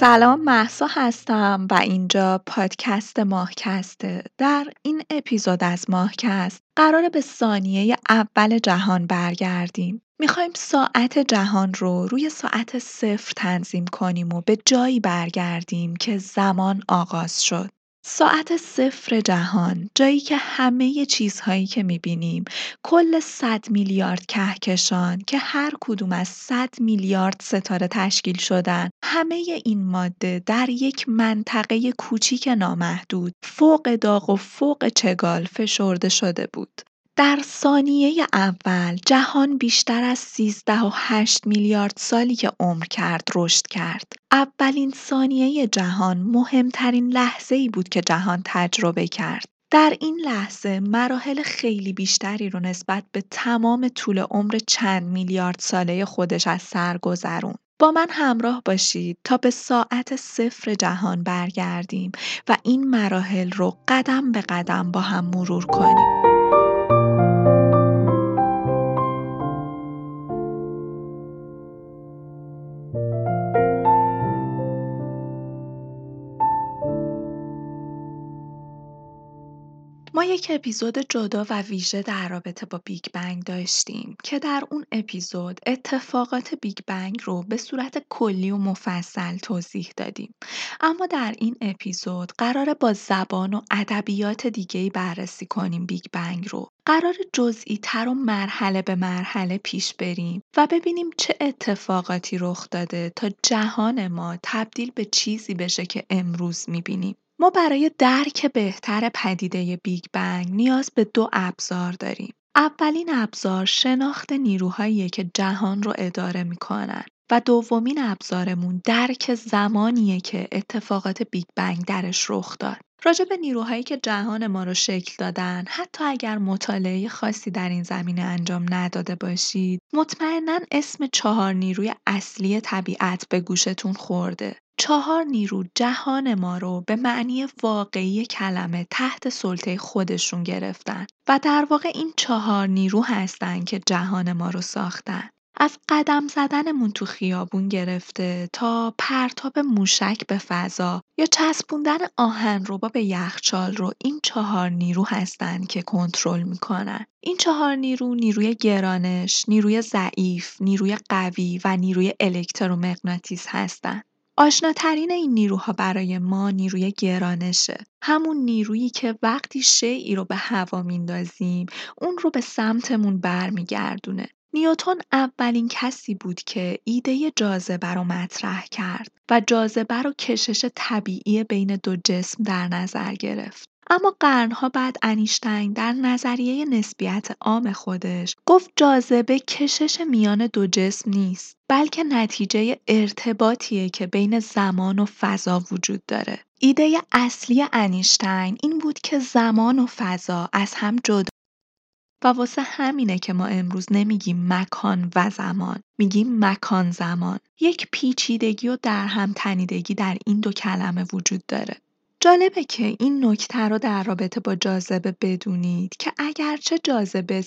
سلام محسا هستم و اینجا پادکست ماهکسته در این اپیزود از ماهکست قرار به ثانیه اول جهان برگردیم. می‌خوایم ساعت جهان رو روی ساعت صفر تنظیم کنیم و به جایی برگردیم که زمان آغاز شد. ساعت صفر جهان، جایی که همه چیزهایی که می‌بینیم کل صد میلیارد کهکشان که هر کدوم از صد میلیارد ستاره تشکیل شدن همه این ماده در یک منطقه کوچیک نامحدود فوق داغ و فوق چگال فشرده شده بود. در ثانیه اول جهان بیشتر از سیزده و هشت میلیارد سالی که عمر کرد رشد کرد. اولین ثانیه جهان مهمترین لحظه ای بود که جهان تجربه کرد. در این لحظه مراحل خیلی بیشتری رو نسبت به تمام طول عمر چند میلیارد ساله خودش از سر گذرون. با من همراه باشید تا به ساعت صفر جهان برگردیم و این مراحل رو قدم به قدم با هم مرور کنیم. یک اپیزود جدا و ویژه در رابطه با بیگ بنگ داشتیم که در اون اپیزود اتفاقات بیگ بنگ رو به صورت کلی و مفصل توضیح دادیم. اما در این اپیزود قراره با زبان و ادبیات دیگه‌ای بررسی کنیم بیگ بنگ رو. قراره جزئی تر و مرحله به مرحله پیش بریم و ببینیم چه اتفاقاتی رخ داده تا جهان ما تبدیل به چیزی بشه که امروز می‌بینیم. ما برای درک بهتر پدیده بیگ بنگ نیاز به دو ابزار داریم. اولین ابزار شناخت نیروهاییه که جهان رو اداره می‌کنن و دومین ابزارمون درک زمانیه که اتفاقات بیگ بنگ درش رخ داد. راجع به نیروهایی که جهان ما رو شکل دادن حتی اگر مطالعه خاصی در این زمینه انجام نداده باشید مطمئنا اسم چهار نیروی اصلی طبیعت به گوشتون خورده چهار نیرو جهان ما رو به معنی واقعی کلمه تحت سلطه خودشون گرفتن و در واقع این چهار نیرو هستن که جهان ما رو ساختن. از قدم زدنمون تو خیابون گرفته تا پرتاب موشک به فضا یا چسبوندن آهنربا به یخچال رو این چهار نیرو هستن که کنترل می‌کنن. این چهار نیرو نیروی گرانش، نیروی ضعیف، نیروی قوی و نیروی الکترومغناطیس هستن. آشناترین این نیروها برای ما نیروی گرانشه. همون نیرویی که وقتی شیعی رو به هوا میندازیم اون رو به سمتمون برمیگردونه. نیوتن اولین کسی بود که ایده جاذبه رو مطرح کرد و جاذبه رو کشش طبیعی بین دو جسم در نظر گرفت. اما قرنها بعد انیشتین در نظریه نسبیت عام خودش گفت جاذبه کشش میان دو جسم نیست بلکه نتیجه ارتباطیه که بین زمان و فضا وجود داره. ایده اصلی انیشتین این بود که زمان و فضا از هم جدا و واسه همینه که ما امروز نمیگیم مکان و زمان میگیم مکان زمان یک پیچیدگی و در هم تنیدگی در این دو کلمه وجود داره جالبه که این نکته رو در رابطه با جاذبه بدونید که اگرچه جاذبه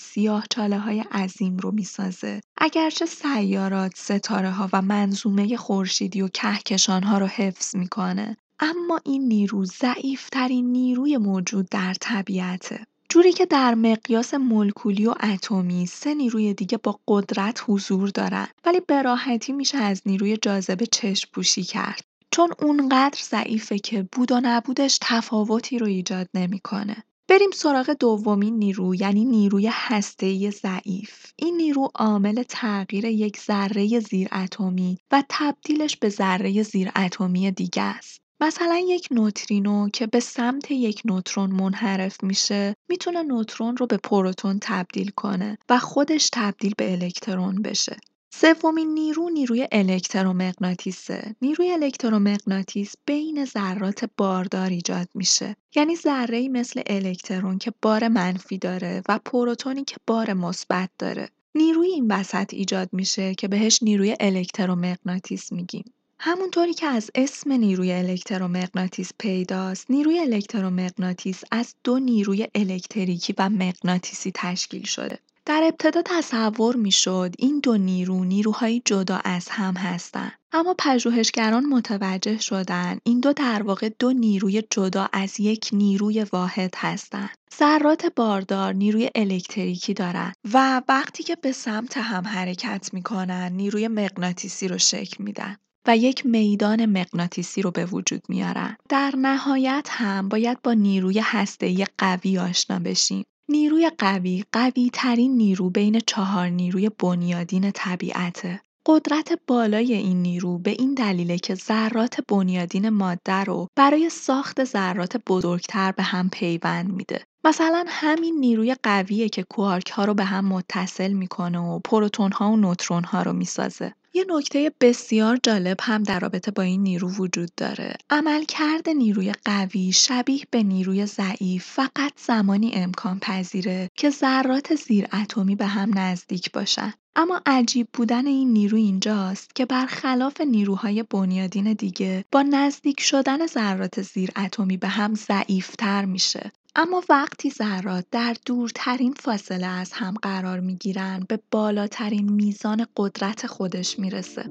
چاله های عظیم رو می‌سازه اگرچه سیارات ستاره ها و منظومه خورشیدی و کهکشان ها رو حفظ می‌کنه اما این نیرو ضعیفترین نیروی موجود در طبیعته. جوری که در مقیاس مولکولی و اتمی سه نیروی دیگه با قدرت حضور دارن ولی به راحتی میشه از نیروی جاذبه چشم پوشی کرد. چون اونقدر ضعیفه که بود و نبودش تفاوتی رو ایجاد نمی‌کنه. بریم سراغ دومین نیرو یعنی نیروی هسته‌ای ضعیف. این نیرو عامل تغییر یک ذره اتمی و تبدیلش به ذره اتمی دیگه است. مثلا یک نوترینو که به سمت یک نوترون منحرف میشه می‌تونه نوترون رو به پروتون تبدیل کنه و خودش تبدیل به الکترون بشه. سومین نیرو نیروی الکترومغناطیسه. نیروی الکترومغناطیس بین ذرات باردار ایجاد میشه. یعنی ذره‌ای مثل الکترون که بار منفی داره و پروتونی که بار مثبت داره. نیروی این وسط ایجاد میشه که بهش نیروی الکترومغناطیس میگیم. همونطوری که از اسم نیروی الکترومغناطیس پیداست، نیروی الکترومغناطیس از دو نیروی الکتریکی و مغناطیسی تشکیل شده. در ابتدا تصور می‌شد این دو نیرو نیروهایی جدا از هم هستند. اما پژوهشگران متوجه شدند این دو در واقع دو نیروی جدا از یک نیروی واحد هستند. ذرات باردار نیروی الکتریکی دارند و وقتی که به سمت هم حرکت می‌کنن نیروی مغناطیسی رو شکل میدن. و یک میدان مغناطیسی رو به وجود میارن. در نهایت هم باید با نیروی هسته‌ای قوی آشنا بشیم. نیروی قوی، قوی ترین نیرو بین چهار نیروی بنیادین طبیعته. قدرت بالای این نیرو به این دلیله که ذرات بنیادین ماده رو برای ساخت ذرات بزرگتر به هم پیوند میده. مثلا همین نیروی قویه که کوارک ها رو به هم متصل می‌کنه و پروتون ها و نوترون ها رو می‌سازه. یه نکته بسیار جالب هم در رابطه با این نیرو وجود داره. عملکرد نیروی قوی شبیه به نیروی ضعیف فقط زمانی امکان پذیره که ذرات زیر اتمی به هم نزدیک باشن. اما عجیب بودن این نیرو اینجاست که برخلاف نیروهای بنیادین دیگه با نزدیک شدن ذرات زیر اتمی به هم ضعیفتر میشه اما وقتی ذرات در دورترین فاصله از هم قرار می‌گیرن به بالاترین میزان قدرت خودش می‌رسه.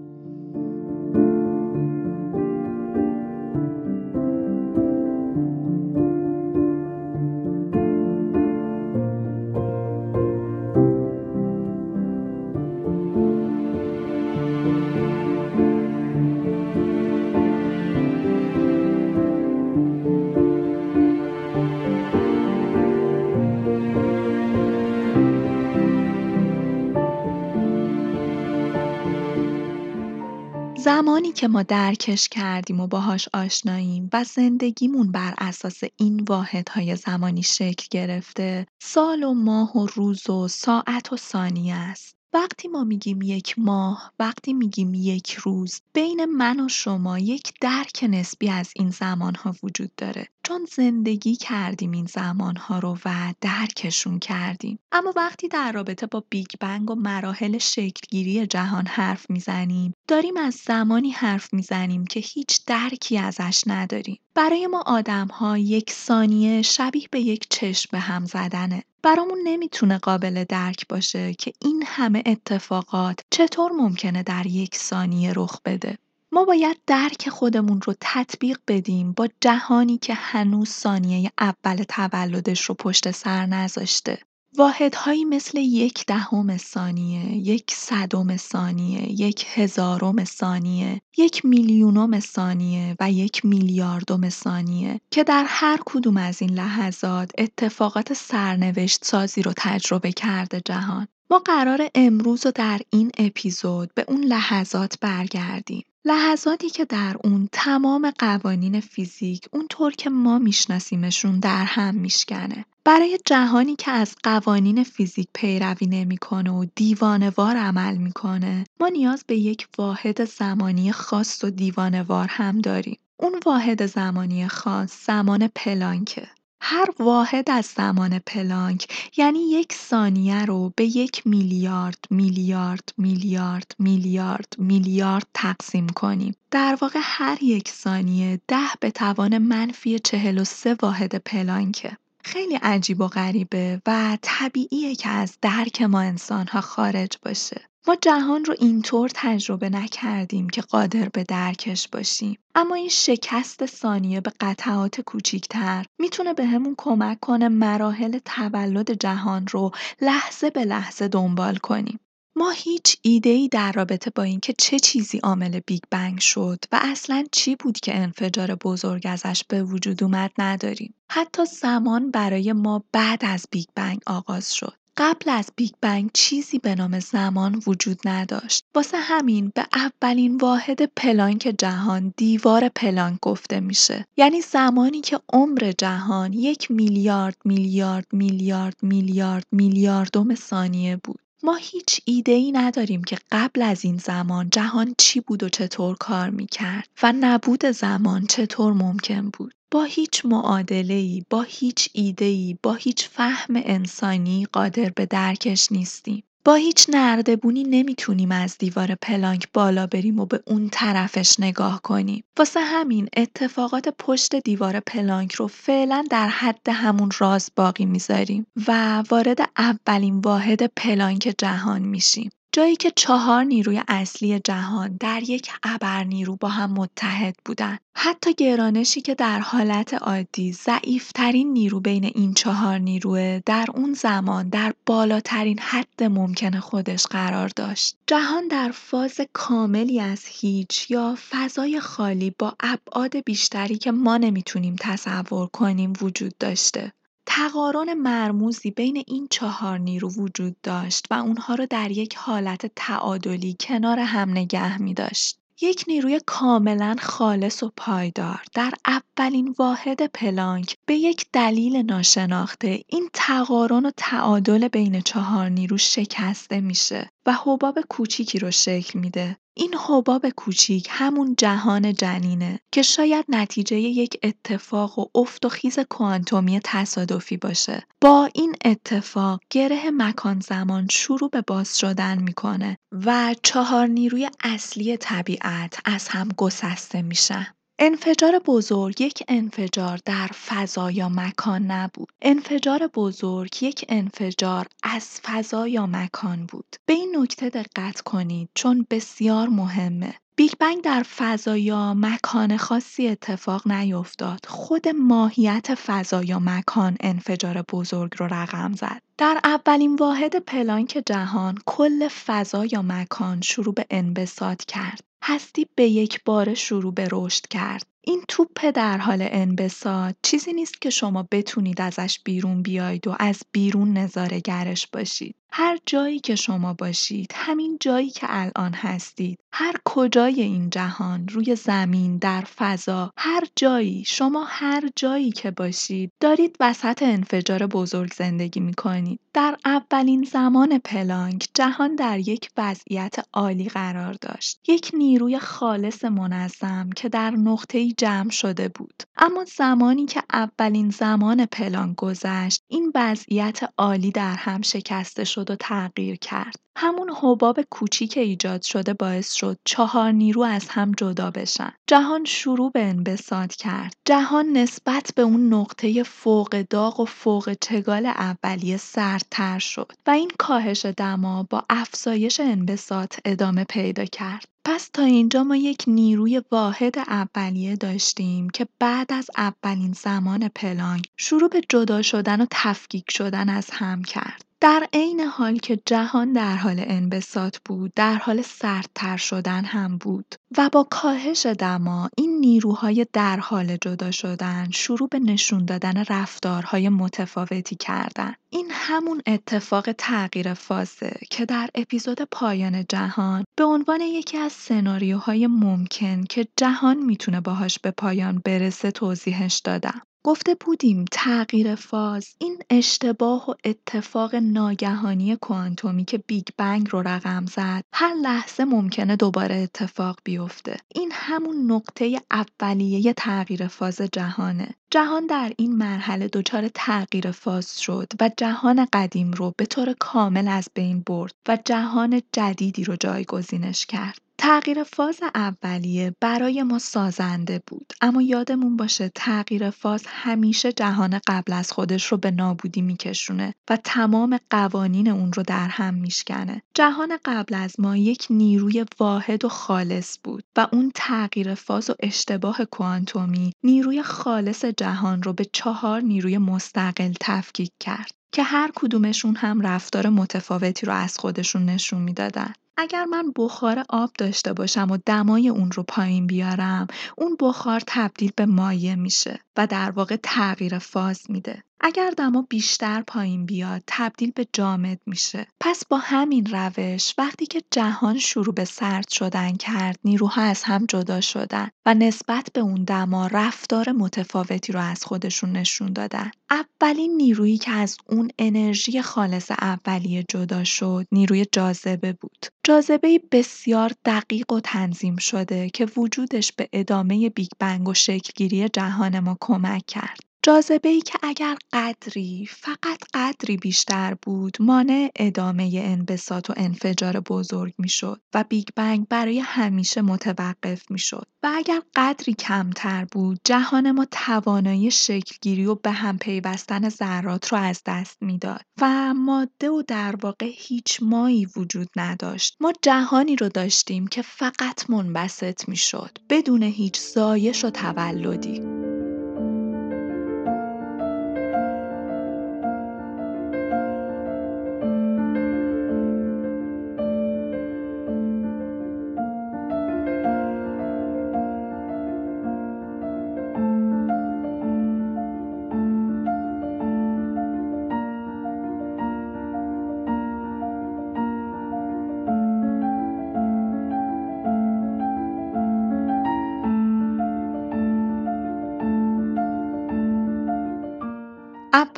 زمانی که ما درکش کردیم و باهاش آشناییم و زندگیمون بر اساس این واحدهای زمانی شکل گرفته، سال و ماه و روز و ساعت و ثانیه است. وقتی ما میگیم یک ماه، وقتی میگیم یک روز، بین من و شما یک درک نسبی از این زمانها وجود داره. چون زندگی کردیم این زمانها رو و درکشون کردیم. اما وقتی در رابطه با بیگ بنگ و مراحل شکلگیری جهان حرف می‌زنیم، داریم از زمانی حرف می‌زنیم که هیچ درکی ازش نداریم. برای ما ها یک ثانیه شبیه به یک چشم به هم زدنه. برامون نمی‌تونه قابل درک باشه که این همه اتفاقات چطور ممکنه در یک ثانیه رخ بده. ما باید درک خودمون رو تطبیق بدیم با جهانی که هنوز ثانیه اول تولدش رو پشت سر نذاشته. واحدهایی مثل یک دهم ثانیه، یک صدم ثانیه، یک هزارم ثانیه، یک میلیونم ثانیه و یک میلیاردم ثانیه که در هر کدوم از این لحظات اتفاقات سرنوشت سازی رو تجربه کرده جهان. ما قرار امروز و در این اپیزود به اون لحظات برگردیم. لحظاتی که در اون تمام قوانین فیزیک اونطور که ما میشناسیمشون در هم میشکنه. برای جهانی که از قوانین فیزیک پیروی نمی‌کنه و دیوانوار عمل می‌کنه ما نیاز به یک واحد زمانی خاص و دیوانوار هم داریم. اون واحد زمانی خاص زمان پلانکه. هر واحد از زمان پلانک یعنی یک ثانیه رو به یک میلیارد میلیارد میلیارد میلیارد میلیارد تقسیم کنیم. در واقع هر یک ثانیه ده به توان منفی چهل و سه واحد پلانکه. خیلی عجیب و غریبه و طبیعیه که از درک ما انسانها خارج باشه. ما جهان رو اینطور تجربه نکردیم که قادر به درکش باشیم اما این شکست ثانیه به قطعات کوچیکتر می‌تونه بهمون کمک کنه مراحل تولد جهان رو لحظه به لحظه دنبال کنیم ما هیچ ایده‌ای در رابطه با اینکه چه چیزی عامل بیگ بنگ شد و اصلا چی بود که انفجار بزرگ ازش به وجود اومد نداریم. حتی زمان برای ما بعد از بیگ بنگ آغاز شد. قبل از بیگ بنگ چیزی به نام زمان وجود نداشت. واسه همین به اولین واحد پلانک جهان دیوار پلانک گفته میشه. یعنی زمانی که عمر جهان یک میلیارد میلیارد میلیارد میلیارد میلیاردم ثانیه بود. ما هیچ ای نداریم که قبل از این زمان جهان چی بود و چطور کار می‌کرد و نبود زمان چطور ممکن بود. با هیچ ای، با هیچ ای، با هیچ فهم انسانی قادر به درکش نیستیم. با هیچ نردبونی نمی‌تونیم از دیوار پلانک بالا بریم و به اون طرفش نگاه کنیم. واسه همین اتفاقات پشت دیوار پلانک رو فعلا در حد همون راز باقی می‌ذاریم و وارد اولین واحد پلانک جهان میشیم. جایی که چهار نیروی اصلی جهان در یک ابرنیرو با هم متحد بودن. حتی گرانشی که در حالت عادی ضعیفترین نیرو بین این چهار نیروه در اون زمان در بالاترین حد ممکن خودش قرار داشت. جهان در فاز کاملی از هیچ یا فضای خالی با ابعاد بیشتری که ما نمی‌تونیم تصور کنیم وجود داشته. تقارن مرموزی بین این چهار نیرو وجود داشت و اونها رو در یک حالت تعادلی کنار هم نگه می داشت. یک نیروی کاملا خالص و پایدار در اولین واحد پلانک به یک دلیل ناشناخته این تقارن و تعادل بین چهار نیرو شکسته میشه و حباب کوچیکی رو شکل میده این حباب کوچیک همون جهان جنینه که شاید نتیجه یک اتفاق و افت و خیز کوانتومی تصادفی باشه. با این اتفاق گره مکان زمان شروع به باز شدن می‌کنه و چهار نیروی اصلی طبیعت از هم گسسته میشن. انفجار بزرگ یک انفجار در فضا یا مکان نبود. انفجار بزرگ یک انفجار از فضا یا مکان بود. به این نکته دقت کنید چون بسیار مهمه. بیگ بنگ در فضا یا مکان خاصی اتفاق نیفتاد. خود ماهیت فضا یا مکان انفجار بزرگ رو رقم زد. در اولین واحد پلانک جهان کل فضا یا مکان شروع به انبساط کرد. هستی به یک بار شروع به رشد کرد. این توپ در حال انبساط چیزی نیست که شما بتونید ازش بیرون بیاید و از بیرون نظارهگرش باشید. هر جایی که شما باشید، همین جایی که الان هستید، هر کجای این جهان، روی زمین، در فضا، هر جایی، شما هر جایی که باشید، دارید وسط انفجار بزرگ زندگی می‌کنید. در اولین زمان پلانک، جهان در یک وضعیت عالی قرار داشت. یک نیروی خالص منظم که در نقطه جمع شده بود. اما زمانی که اولین زمان پلانک گذشت، این وضعیت عالی در هم شکسته شد و تغییر کرد. همون حباب کوچیک ایجاد شده باعث شد چهار نیرو از هم جدا بشن. جهان شروع به انبساط کرد. جهان نسبت به اون نقطه فوق داغ و فوق چگال اولیه سردتر شد و این کاهش دما با افزایش انبساط ادامه پیدا کرد. پس تا اینجا ما یک نیروی واحد اولیه داشتیم که بعد از اولین زمان پلانک شروع به جدا شدن و تفکیک شدن از هم کرد. در عین حال که جهان در حال انبساط بود، در حال سردتر شدن هم بود و با کاهش دما این نیروهای در حال جدا شدن شروع به نشون دادن رفتارهای متفاوتی کردن. این همون اتفاق تغییر فازه که در اپیزود پایان جهان به عنوان یکی از سناریوهای ممکن که جهان می‌تونه باهاش به پایان برسه توضیحش دادم. گفته بودیم تغییر فاز این اشتباه و اتفاق ناگهانی کوانتومی که بیگ بنگ رو رقم زد هر لحظه ممکنه دوباره اتفاق بیفته. این همون نقطه اولیه تغییر فاز جهانه. جهان در این مرحله دچار تغییر فاز شد و جهان قدیم رو به طور کامل از بین برد و جهان جدیدی رو جایگزینش کرد. تغییر فاز اولیه برای ما سازنده بود اما یادمون باشه تغییر فاز همیشه جهان قبل از خودش رو به نابودی میکشونه و تمام قوانین اون رو در هم میشکنه جهان قبل از ما یک نیروی واحد و خالص بود و اون تغییر فاز و اشتباه کوانتومی نیروی خالص جهان رو به چهار نیروی مستقل تفکیک کرد که هر کدومشون هم رفتار متفاوتی رو از خودشون نشون می‌دادن. اگر من بخار آب داشته باشم و دمای اون رو پایین بیارم اون بخار تبدیل به مایع میشه و در واقع تغییر فاز میده. اگر دما بیشتر پایین بیاد تبدیل به جامد میشه. پس با همین روش وقتی که جهان شروع به سرد شدن کرد نیروها از هم جدا شدن و نسبت به اون دما رفتار متفاوتی رو از خودشون نشون دادن. اولین نیرویی که از اون انرژی خالص اولیه جدا شد نیروی جاذبه بود. جاذبه بسیار دقیق و تنظیم شده که وجودش به ادامه بیگ بنگ و شکلگیری جهان ما کمک کرد. ای که اگر قدری، فقط قدری بیشتر بود، مانع ادامه انبساط و انفجار بزرگ می‌شد و بیگ بنگ برای همیشه متوقف می‌شد و اگر قدری کمتر بود، جهان ما توانایی شکلگیری و به هم پیوستن ذرات رو از دست می‌داد و ماده و در واقع هیچ مایی وجود نداشت. ما جهانی رو داشتیم که فقط منبسط می‌شد بدون هیچ زایش و تولدی.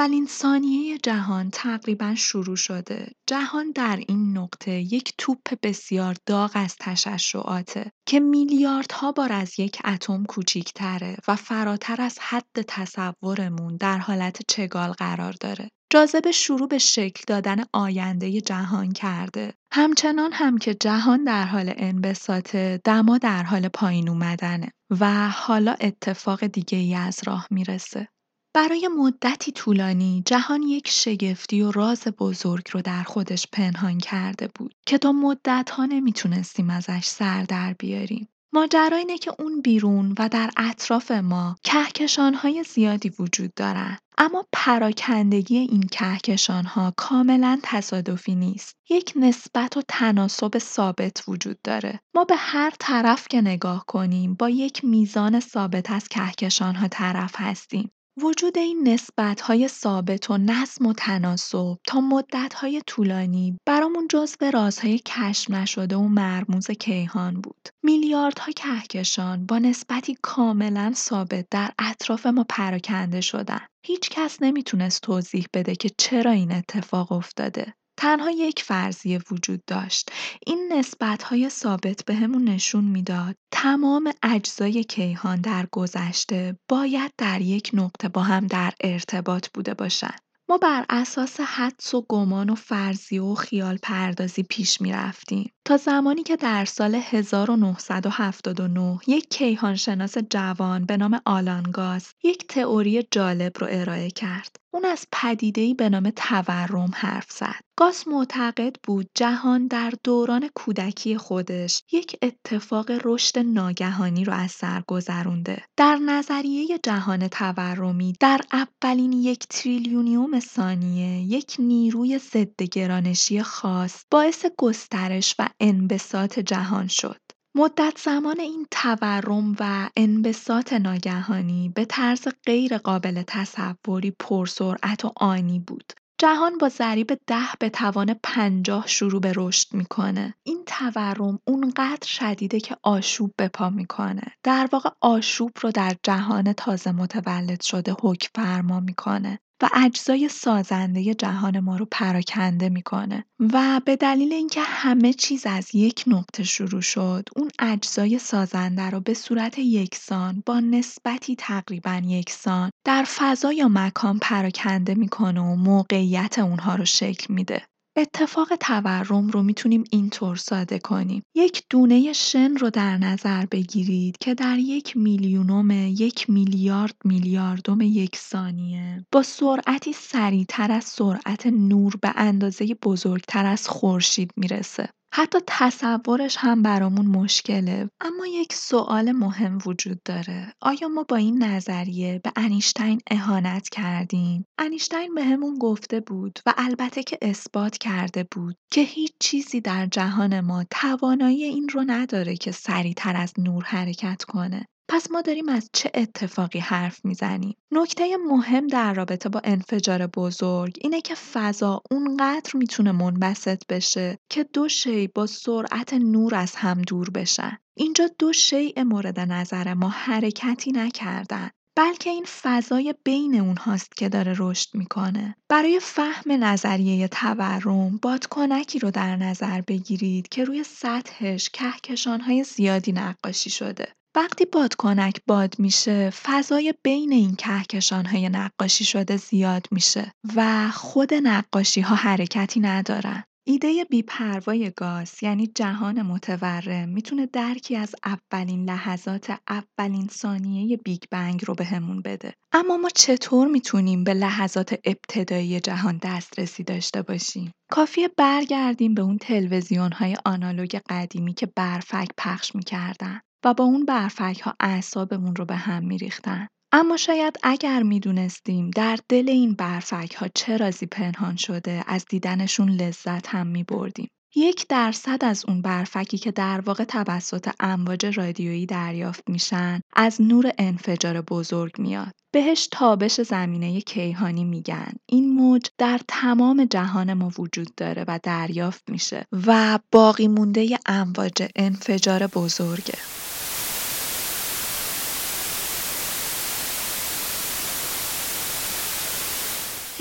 اولین ثانیه جهان تقریبا شروع شده. جهان در این نقطه یک توپ بسیار داغ از تشعشعاته که میلیاردها بار از یک اتم کوچیکتره و فراتر از حد تصورمون در حالت چگال قرار داره. جاذبه شروع به شکل دادن آینده جهان کرده. همچنان هم که جهان در حال انبساطه، دما در حال پایین اومدنه و حالا اتفاق دیگه ای از راه می‌رسه. برای مدتی طولانی جهان یک شگفتی و راز بزرگ رو در خودش پنهان کرده بود که تا مدتها نمی‌تونستیم ازش سر در بیاریم. ماجرا اینه که اون بیرون و در اطراف ما کهکشانهای زیادی وجود دارن. اما پراکندگی این کهکشان ها کاملا تصادفی نیست. یک نسبت و تناسب ثابت وجود داره. ما به هر طرف که نگاه کنیم با یک میزان ثابت از کهکشان ها طرف هستیم. وجود این نسبت‌های ثابت و نظم و تناسب تا مدت‌های طولانی برامون جزو رازهای کشف نشده و مرموز کیهان بود. میلیاردها کهکشان با نسبتی کاملا ثابت در اطراف ما پراکنده شدن. هیچ کس نمی‌تونست توضیح بده که چرا این اتفاق افتاده. تنها یک فرضیه وجود داشت. این نسبت‌های ثابت بهمون نشون می‌داد تمام اجزای کیهان در گذشته باید در یک نقطه با هم در ارتباط بوده باشند. ما بر اساس حدس و گمان و فرضیه و خیال پردازی پیش می رفتیم تا زمانی که در سال 1979 یک کیهانشناس جوان به نام آلن گاس یک تئوری جالب رو ارائه کرد. اون از پدیده‌ای به نام تورم حرف زد. گاس معتقد بود جهان در دوران کودکی خودش یک اتفاق رشد ناگهانی رو از سر گذرونده. در نظریه جهان تورمی در اولین یک تریلیونیوم ثانیه یک نیروی ضد گرانشی خاص باعث گسترش و انبساط جهان شد. مدت زمان این تورم و انبساط ناگهانی به طرز غیرقابل تصوری پرسرعت و آنی بود. جهان با ضریب ده به توان پنجاه شروع به رشد می‌کنه. این تورم اونقدر شدیده که آشوب به پا می‌کنه. در واقع آشوب رو در جهان تازه متولد شده حکم فرما می‌کنه. و اجزای سازنده جهان ما رو پراکنده می‌کنه. و به دلیل اینکه همه چیز از یک نقطه شروع شد اون اجزای سازنده رو به صورت یکسان با نسبتی تقریبا یکسان در فضا یا مکان پراکنده می‌کنه و موقعیت اونها رو شکل میده. اتفاق تورم رو می‌تونیم اینطور ساده کنیم. یک دونه شن رو در نظر بگیرید که در یک میلیونوم یک میلیارد میلیاردوم یک ثانیه با سرعتی سریعتر از سرعت نور به اندازه بزرگتر از خورشید می‌رسه. حتی تصورش هم برامون مشکله. اما یک سوال مهم وجود داره. آیا ما با این نظریه به انیشتین اهانت کردیم؟ انیشتین بهمون گفته بود و البته که اثبات کرده بود که هیچ چیزی در جهان ما توانایی این رو نداره که سریعتر از نور حرکت کنه. پس ما داریم از چه اتفاقی حرف می‌زنیم؟ نکته مهم در رابطه با انفجار بزرگ اینه که فضا اونقدر می‌تونه منبسط بشه که دو شی با سرعت نور از هم دور بشن. اینجا دو شیء مورد نظر ما حرکتی نکردن. بلکه این فضای بین اونهاست که داره رشد می‌کنه. برای فهم نظریه تورم بادکنکی رو در نظر بگیرید که روی سطحش کهکشانهای زیادی نقاشی شده. وقتی بادکنک باد میشه، فضای بین این کهکشان‌های نقاشی شده زیاد میشه و خود نقاشی‌ها حرکتی ندارن. ایده بی‌پروای گاس یعنی جهان متورم می‌تونه درکی از اولین لحظات اولین ثانیه بیگ بنگ رو بهمون بده. اما ما چطور می‌تونیم به لحظات ابتدایی جهان دسترسی داشته باشیم؟ کافیه برگردیم به اون تلویزیون‌های آنالوگ قدیمی که برفک پخش می‌کردن و با اون برفک‌ها اعصابمون رو به هم میریختن. اما شاید اگر می‌دونستیم در دل این برفک‌ها چه رازی پنهان شده از دیدنشون لذت هم میبردیم. یک درصد از اون برفکی که در واقع توسط امواج رادیویی دریافت میشن از نور انفجار بزرگ میاد. بهش تابش زمینه کیهانی میگن. این موج در تمام جهان ما وجود داره و دریافت میشه و باقی مونده امواج انفجار بزرگه.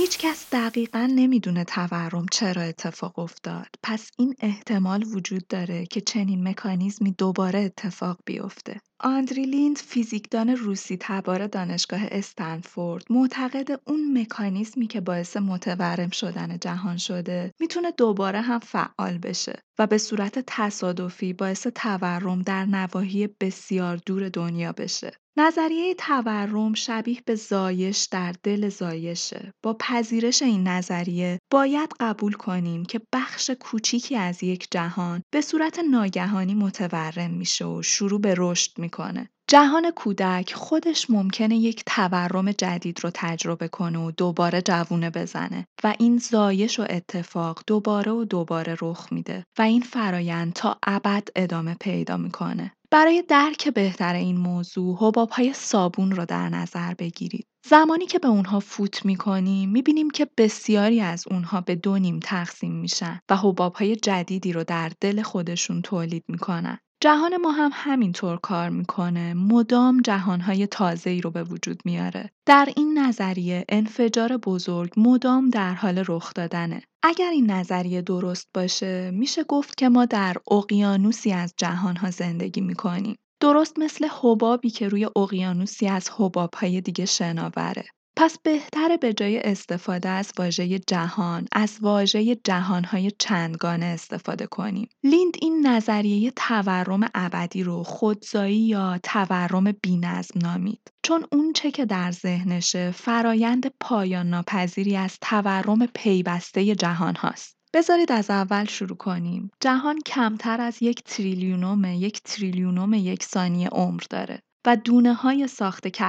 هیچکس دقیقا نمی‌دونه تورم چرا اتفاق افتاد. پس این احتمال وجود داره که چنین مکانیزمی دوباره اتفاق بیفته. آندری لیند فیزیکدان روسی تبار دانشگاه استنفورد معتقد اون مکانیزمی که باعث متورم شدن جهان شده می‌تونه دوباره هم فعال بشه و به صورت تصادفی باعث تورم در نواحی بسیار دور دنیا بشه. نظریه تورم شبیه به زایش در دل زایشه. با پذیرش این نظریه باید قبول کنیم که بخش کوچیکی از یک جهان به صورت ناگهانی متورم میشه و شروع به رشد می‌کنه. جهان کودک خودش ممکنه یک تورم جدید رو تجربه کنه و دوباره جوونه بزنه و این زایش و اتفاق دوباره و دوباره رخ میده و این فرایند تا ابد ادامه پیدا می‌کنه. برای درک بهتر این موضوع های صابون رو در نظر بگیرید. زمانی که به اونها فوت می‌کنیم می‌بینیم که بسیاری از اونها به دو نیم تقسیم میشن و های جدیدی رو در دل خودشون تولید می‌کنن. جهان ما هم همینطور کار می‌کنه. مدام جهانهای تازه ای رو به وجود میاره. در این نظریه انفجار بزرگ مدام در حال رخ دادنه. اگر این نظریه درست باشه میشه گفت که ما در اقیانوسی از جهانها زندگی می‌کنیم. درست مثل حبابی که روی اقیانوسی از حبابهای دیگه شناوره. پس بهتره به جای استفاده از واژه جهان از واژه جهانهای چندگانه استفاده کنیم. لیند این نظریه تورم ابدی رو خودزایی یا تورم بینظم نامید. چون اون چه که در ذهنشه فرایند پایان ناپذیری از تورم پیوسته جهان هاست. بذارید از اول شروع کنیم. جهان کمتر از یک تریلیونوم یک تریلیونوم یک ثانیه عمر داره. و های ساخت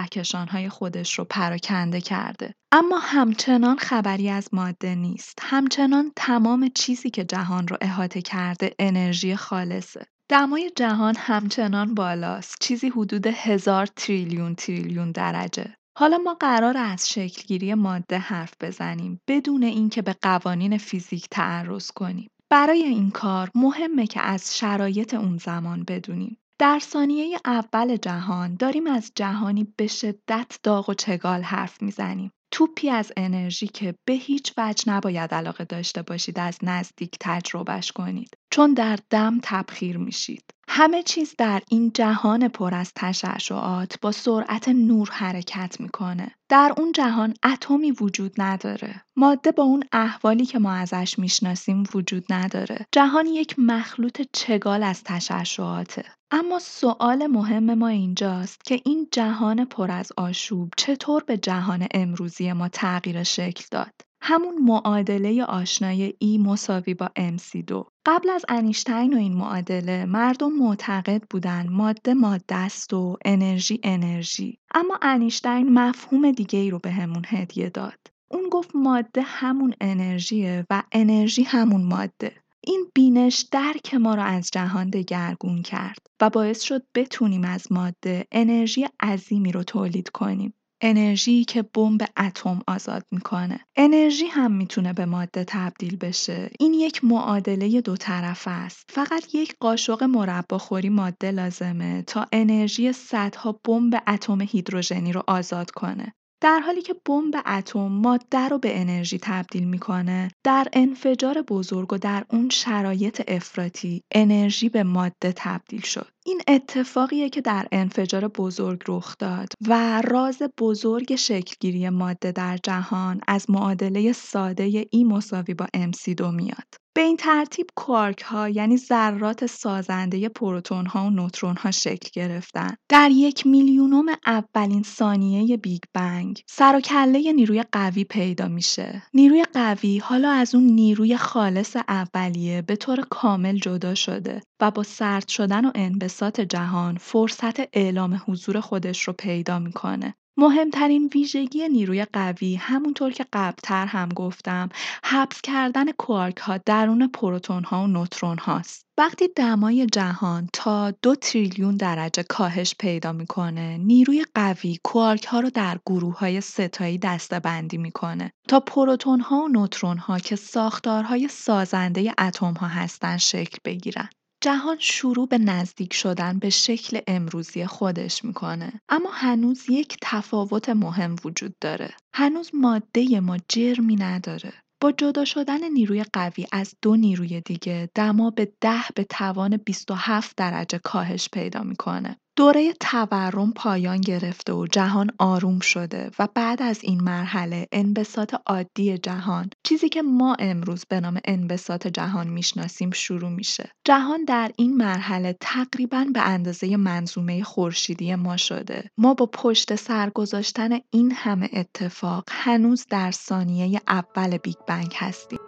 های خودش رو پراکنده کرده. اما همچنان خبری از ماده نیست. همچنان تمام چیزی که جهان رو احاطه کرده انرژی خالصه. دمای جهان همچنان بالاست. چیزی حدود هزار تریلیون تریلیون درجه. حالا ما قرار از شکلگیری ماده حرف بزنیم بدون اینکه به قوانین فیزیک تعرض کنیم. برای این کار مهمه که از شرایط اون زمان بدونیم. در ثانیه اول جهان داریم از جهانی به شدت داغ و چگال حرف می‌زنیم. توپی از انرژی که به هیچ وجه نباید علاقه داشته باشید از نزدیک تجربهش کنید چون در دم تبخیر میشید. همه چیز در این جهان پر از تشعشعات با سرعت نور حرکت می‌کنه. در اون جهان اتمی وجود نداره. ماده با اون احوالی که ما ازش می‌شناسیم وجود نداره. جهان یک مخلوط چگال از تشعشعاته. اما سوال مهم ما اینجاست که این جهان پر از آشوب چطور به جهان امروزی ما تغییر شکل داد؟ همون معادله آشنای E مساوی با MC2 قبل از انیشتین و این معادله مردم معتقد بودن ماده ماده است و انرژی انرژی. اما انیشتین مفهوم دیگه ای رو به هدیه داد. اون گفت ماده همون انرژیه و انرژی همون ماده. این بینش درک ما را از جهان دگرگون کرد و باعث شد بتونیم از ماده انرژی عظیمی رو تولید کنیم. انرژی که بمب اتم آزاد می‌کنه. انرژی هم می‌تونه به ماده تبدیل بشه. این یک معادله دو طرفه است. فقط یک قاشق مرباخوری ماده لازمه تا انرژی صدها بمب اتم هیدروژنی رو آزاد کنه. در حالی که بمب اتم ماده رو به انرژی تبدیل می‌کنه در انفجار بزرگ و در اون شرایط افراطی انرژی به ماده تبدیل شد. این اتفاقیه که در انفجار بزرگ رخ داد و راز بزرگ شکلگیری ماده در جهان از معادله ساده E مساوی با MC2 میاد. به این ترتیب کوارک ها یعنی ذرات سازنده پروتون ها و نوترون ها شکل گرفتن. در یک میلیونم اولین ثانیه بیگ بنگ سر و کله نیروی قوی پیدا میشه. نیروی قوی حالا از اون نیروی خالص اولیه به طور کامل جدا شده و با سرد شدن و انبساط جهان فرصت اعلام حضور خودش رو پیدا می‌کنه. مهمترین ویژگی نیروی قوی همونطور که قبلتر هم گفتم حبس کردن کوارک ها درون پروتون ها و نوترون هاست. وقتی دمای جهان تا دو تریلیون درجه کاهش پیدا می‌کنه نیروی قوی کوارک ها رو در گروه های ستایی دسته بندی می‌کنه تا پروتون ها و نوترون ها که ساختارهای سازنده اتم ها هستن شکل بگیرن. جهان شروع به نزدیک شدن به شکل امروزی خودش می‌کنه. اما هنوز یک تفاوت مهم وجود داره. هنوز ماده ما جرمی نداره. با جدا شدن نیروی قوی از دو نیروی دیگه دما به ده به توان 27 درجه کاهش پیدا می‌کنه. دوره تورم پایان گرفته و جهان آروم شده و بعد از این مرحله انبساط عادی جهان چیزی که ما امروز به نام انبساط جهان می‌شناسیم شروع میشه. جهان در این مرحله تقریبا به اندازه منظومه خورشیدی ما شده. ما با پشت سر گذاشتن این همه اتفاق هنوز در ثانیه اول بیگ بنگ هستیم.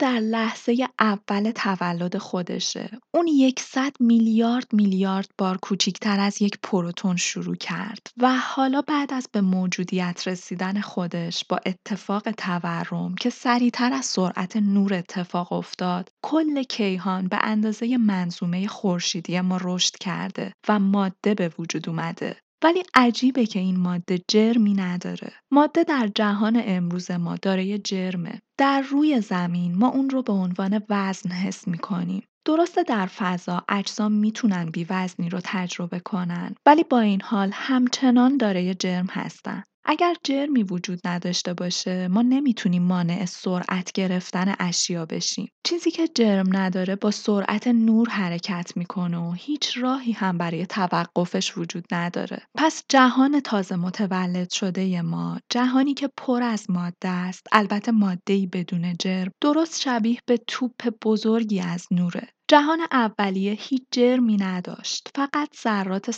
در لحظه اول تولد خودشه. اون یکصد میلیارد میلیارد بار کوچیکتر از یک پروتون شروع کرد و حالا بعد از به موجودیت رسیدن خودش با اتفاق تورم که سریعتر از سرعت نور اتفاق افتاد، کل کیهان به اندازه منظومه خورشیدی ما رشد کرده و ماده به وجود اومده. ولی عجیبه که این ماده جرمی نداره. ماده در جهان امروز ما دارای جرمه. در روی زمین ما اون رو به عنوان وزن حس می‌کنیم. درسته در فضا اجسام می‌تونن بیوزنی رو تجربه کنن ولی با این حال همچنان دارای جرم هستن. اگر جرمی وجود نداشته باشه ما نمی‌تونیم مانع سرعت گرفتن اشیا بشیم. چیزی که جرم نداره با سرعت نور حرکت می‌کنه و هیچ راهی هم برای توقفش وجود نداره. پس جهان تازه متولد شده ما جهانی که پر از ماده است. البته ماده بدون جرم درست شبیه به توپ بزرگی از نوره. جهان اولیه هیچ جرمی نداشت. فقط ذرات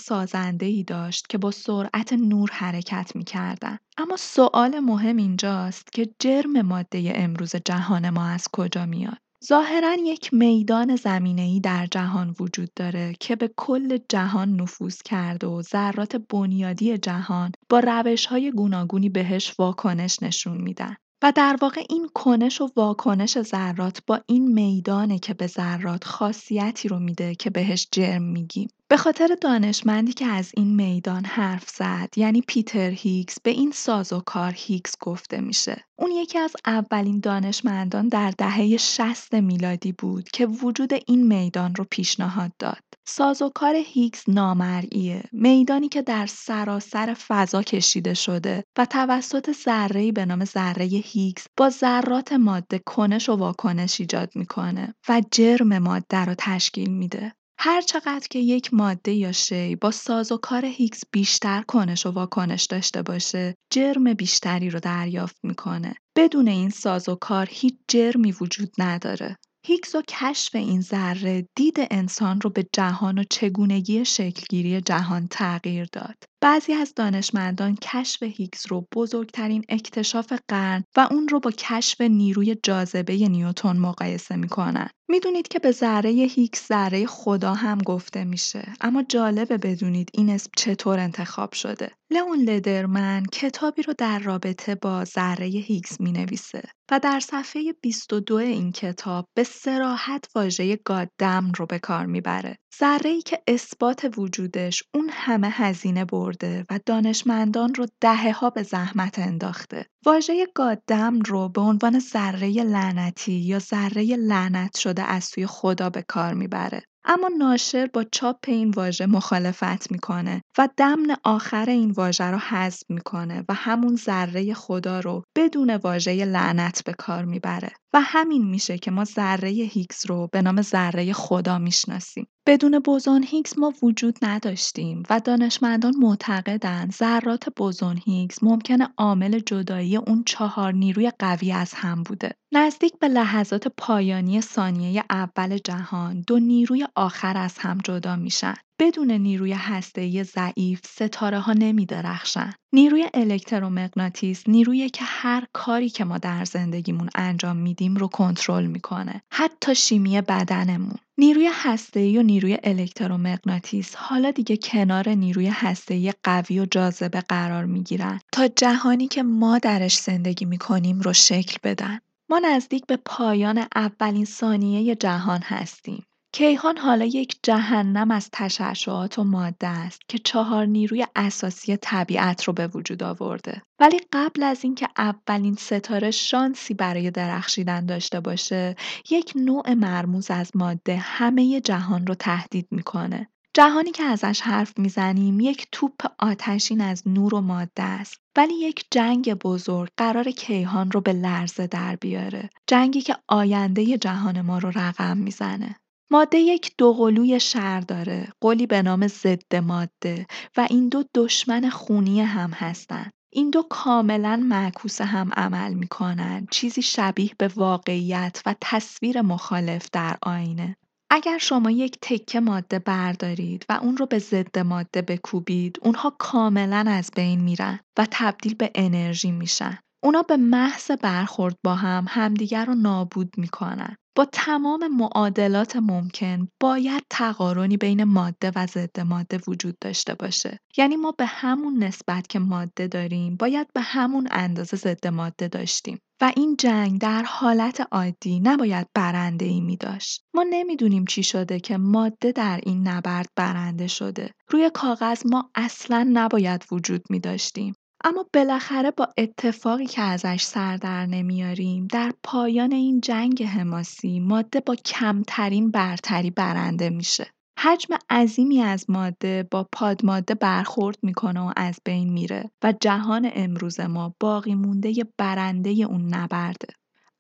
ای داشت که با سرعت نور حرکت می‌کردند. اما سوال مهم اینجاست که جرم ماده امروز جهان ما از کجا میاد؟ ظاهرا یک میدان ای در جهان وجود داره که به کل جهان نفوذ کرده و ذرات بنیادی جهان با های گوناگونی بهش واکنش نشون میدن. و در واقع این کنش و واکنش ذرات با این میدانه که به ذرات خاصیتی رو میده که بهش جرم میگیم. به خاطر دانشمندی که از این میدان حرف زد یعنی پیتر هیگز به این سازوکار هیگز گفته میشه. اون یکی از اولین دانشمندان در دهه 60 میلادی بود که وجود این میدان رو پیشنهاد داد. سازوکار هیگز نامرئیه. میدانی که در سراسر فضا کشیده شده و توسط ذره‌ای به نام ذره هیگز با ذرات ماده کنش و واکنش ایجاد می‌کنه و جرم ماده رو تشکیل میده. هر چقدر که یک ماده یا شی با سازوکار هیگز بیشتر کنش و واکنش داشته باشه جرم بیشتری رو دریافت می‌کنه. بدون این سازوکار هیچ جرمی وجود نداره. هیگز و کشف این ذره دید انسان رو به جهان و چگونگی شکلگیری جهان تغییر داد. بعضی از دانشمندان کشف هیگز رو بزرگترین اکتشاف قرن و اون رو با کشف نیروی جاذبه نیوتن مقایسه می‌کنن. می‌دونید که به ذره هیگز ذره خدا هم گفته میشه اما جالبه بدونید این اسم چطور انتخاب شده لئون لدرمن کتابی رو در رابطه با ذره هیگز می نویسه و در صفحه 22 این کتاب به سراحت واژه گادم رو به کار می‌بره. ذره ای که اثبات وجودش اون همه هزینه برده و دانشمندان رو دهه ها به زحمت انداخته. واژه گادم رو به عنوان ذره لعنتی یا ذره لعنت شده از سوی خدا به کار می‌بره. اما ناشر با چاپ این واژه مخالفت می‌کنه و دمن آخر این واژه رو حذف می‌کنه و همون ذره خدا رو بدون واژه لعنت به کار می‌بره و همین میشه که ما ذره هیگز رو به نام ذره خدا می‌شناسیم بدون بوزون هیگز ما وجود نداشتیم و دانشمندان معتقدند ذرات بوزون هیگز ممکنه عامل جدایی اون چهار نیروی قوی از هم بوده. نزدیک به لحظات پایانی ثانیه اول جهان دو نیروی آخر از هم جدا میشن. بدون نیروی هسته‌ای ضعیف ستاره ها نمی درخشن. نیروی الکترومغناطیس نیرویی که هر کاری که ما در زندگیمون انجام میدیم رو کنترل می‌کنه. حتی شیمی بدنمون. نیروی هسته‌ای و نیروی الکترومغناطیس حالا دیگه کنار نیروی هسته‌ای قوی و جاذبه قرار می‌گیرن تا جهانی که ما درش زندگی می‌کنیم رو شکل بدن. ما نزدیک به پایان اولین ثانیه جهان هستیم. کیهان حالا یک جهنم از تشعشعات و ماده است که چهار نیروی اساسی طبیعت رو به وجود آورده. ولی قبل از اینکه اولین ستاره شانسی برای درخشیدن داشته باشه، یک نوع مرموز از ماده همه جهان رو تهدید می‌کنه. جهانی که ازش حرف می‌زنیم یک توپ آتشین از نور و ماده است ولی یک جنگ بزرگ قرار کیهان رو به لرزه در بیاره جنگی که آینده جهان ما رو رقم می‌زنه ماده یک دوقلوی شر داره، قلی به نام ضد ماده و این دو دشمن خونی هم هستند. این دو کاملا معکوس هم عمل می‌کنن. چیزی شبیه به واقعیت و تصویر مخالف در آینه. اگر شما یک تکه ماده بردارید و اون رو به ضد ماده بکوبید اونها کاملا از بین میرن و تبدیل به انرژی میشن. اونا به محض برخورد با هم همدیگر رو نابود می‌کنن. با تمام معادلات ممکن باید تقارنی بین ماده و ضد ماده وجود داشته باشه یعنی ما به همون نسبت که ماده داریم باید به همون اندازه ضد ماده داشتیم و این جنگ در حالت عادی نباید برنده ای می داشت. ما نمی‌دونیم چی شده که ماده در این نبرد برنده شده. روی کاغذ ما اصلا نباید وجود می داشتیم. اما بالاخره با اتفاقی که ازش سر در نمیاریم در پایان این جنگ حماسی ماده با کمترین برتری برنده میشه. حجم عظیمی از ماده با پادماده برخورد می‌کنه و از بین میره و جهان امروز ما باقی مونده برنده اون نبرده.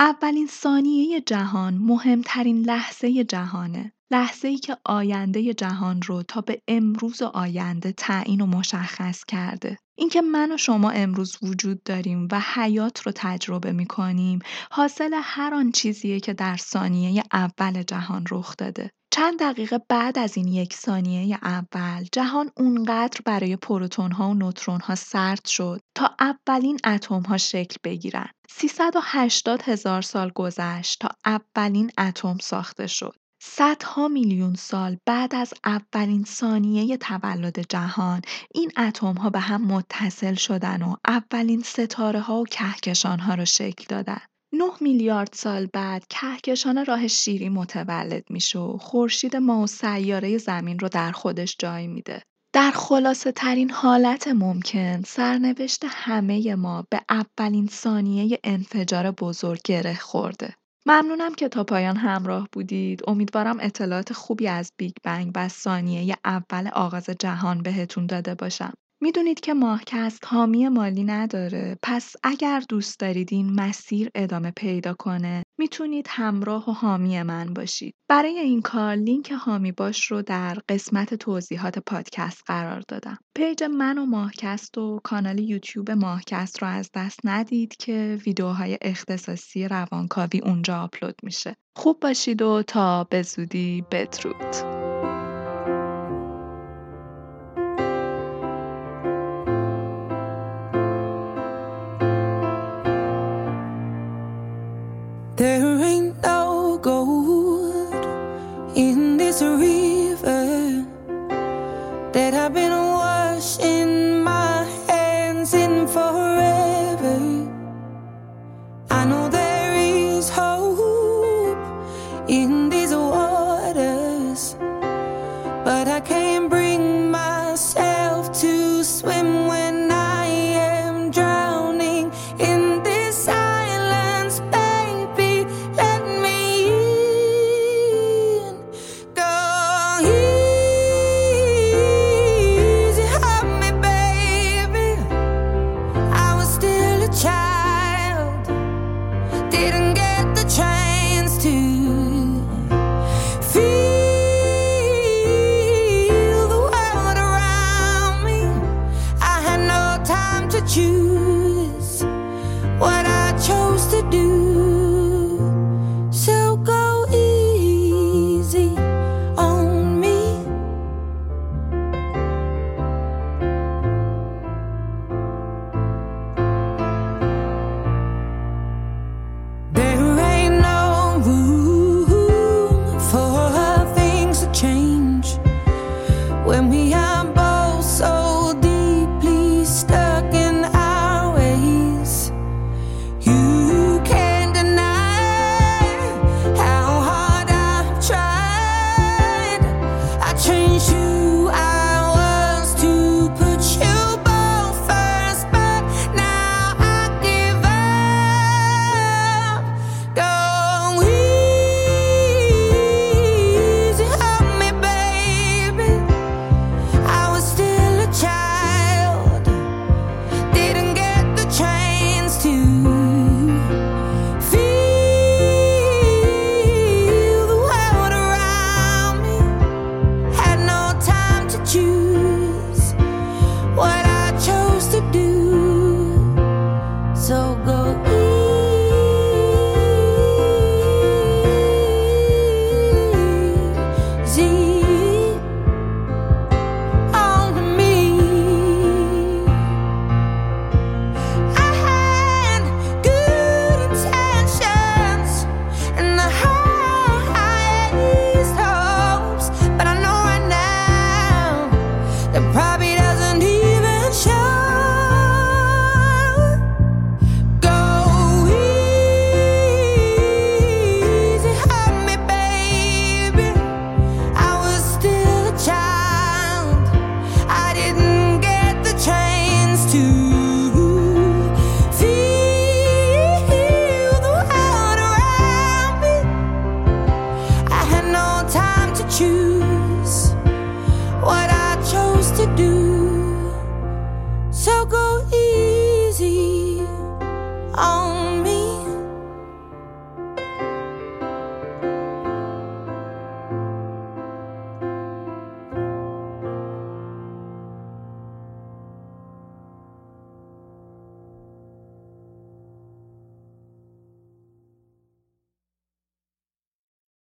اولین ثانیه جهان مهمترین لحظه جهانه. لحظه ای که آینده جهان رو تا به امروز و آینده تعیین و مشخص کرده. اینکه من و شما امروز وجود داریم و حیات رو تجربه می کنیم حاصل هر آن چیزیه که در ثانیه اول جهان رخ داده. چند دقیقه بعد از این یک ثانیه اول جهان اونقدر برای پروتون ها و نوترون ها سرد شد تا اولین اتم ها شکل بگیرن. 380 هزار سال گذشت تا اولین اتم ساخته شد. صدها میلیون سال بعد از اولین ثانیه تولد جهان این اتم ها به هم متصل شدن و اولین ستاره ها و کهکشان ها را شکل دادن. 9 میلیارد سال بعد کهکشان راه شیری متولد میشه و خورشید ما و سیاره زمین رو در خودش جای میده. در خلاصه ترین حالت ممکن سرنوشت همه ما به اولین ثانیه انفجار بزرگ گره خورده. ممنونم که تا پایان همراه بودید. امیدوارم اطلاعات خوبی از بیگ بنگ و ثانیه اول آغاز جهان بهتون داده باشم. می‌دونید که ماهکست حامی مالی نداره پس اگر دوست دارید این مسیر ادامه پیدا کنه می‌تونید همراه و حامی من باشید. برای این کار لینک حامی باش رو در قسمت توضیحات پادکست قرار دادم. پیج من و ماهکست و کانال یوتیوب ماهکست رو از دست ندید که ویدیوهای اختصاصی روانکاوی اونجا آپلود میشه. خوب باشید و تا به زودی بدرود.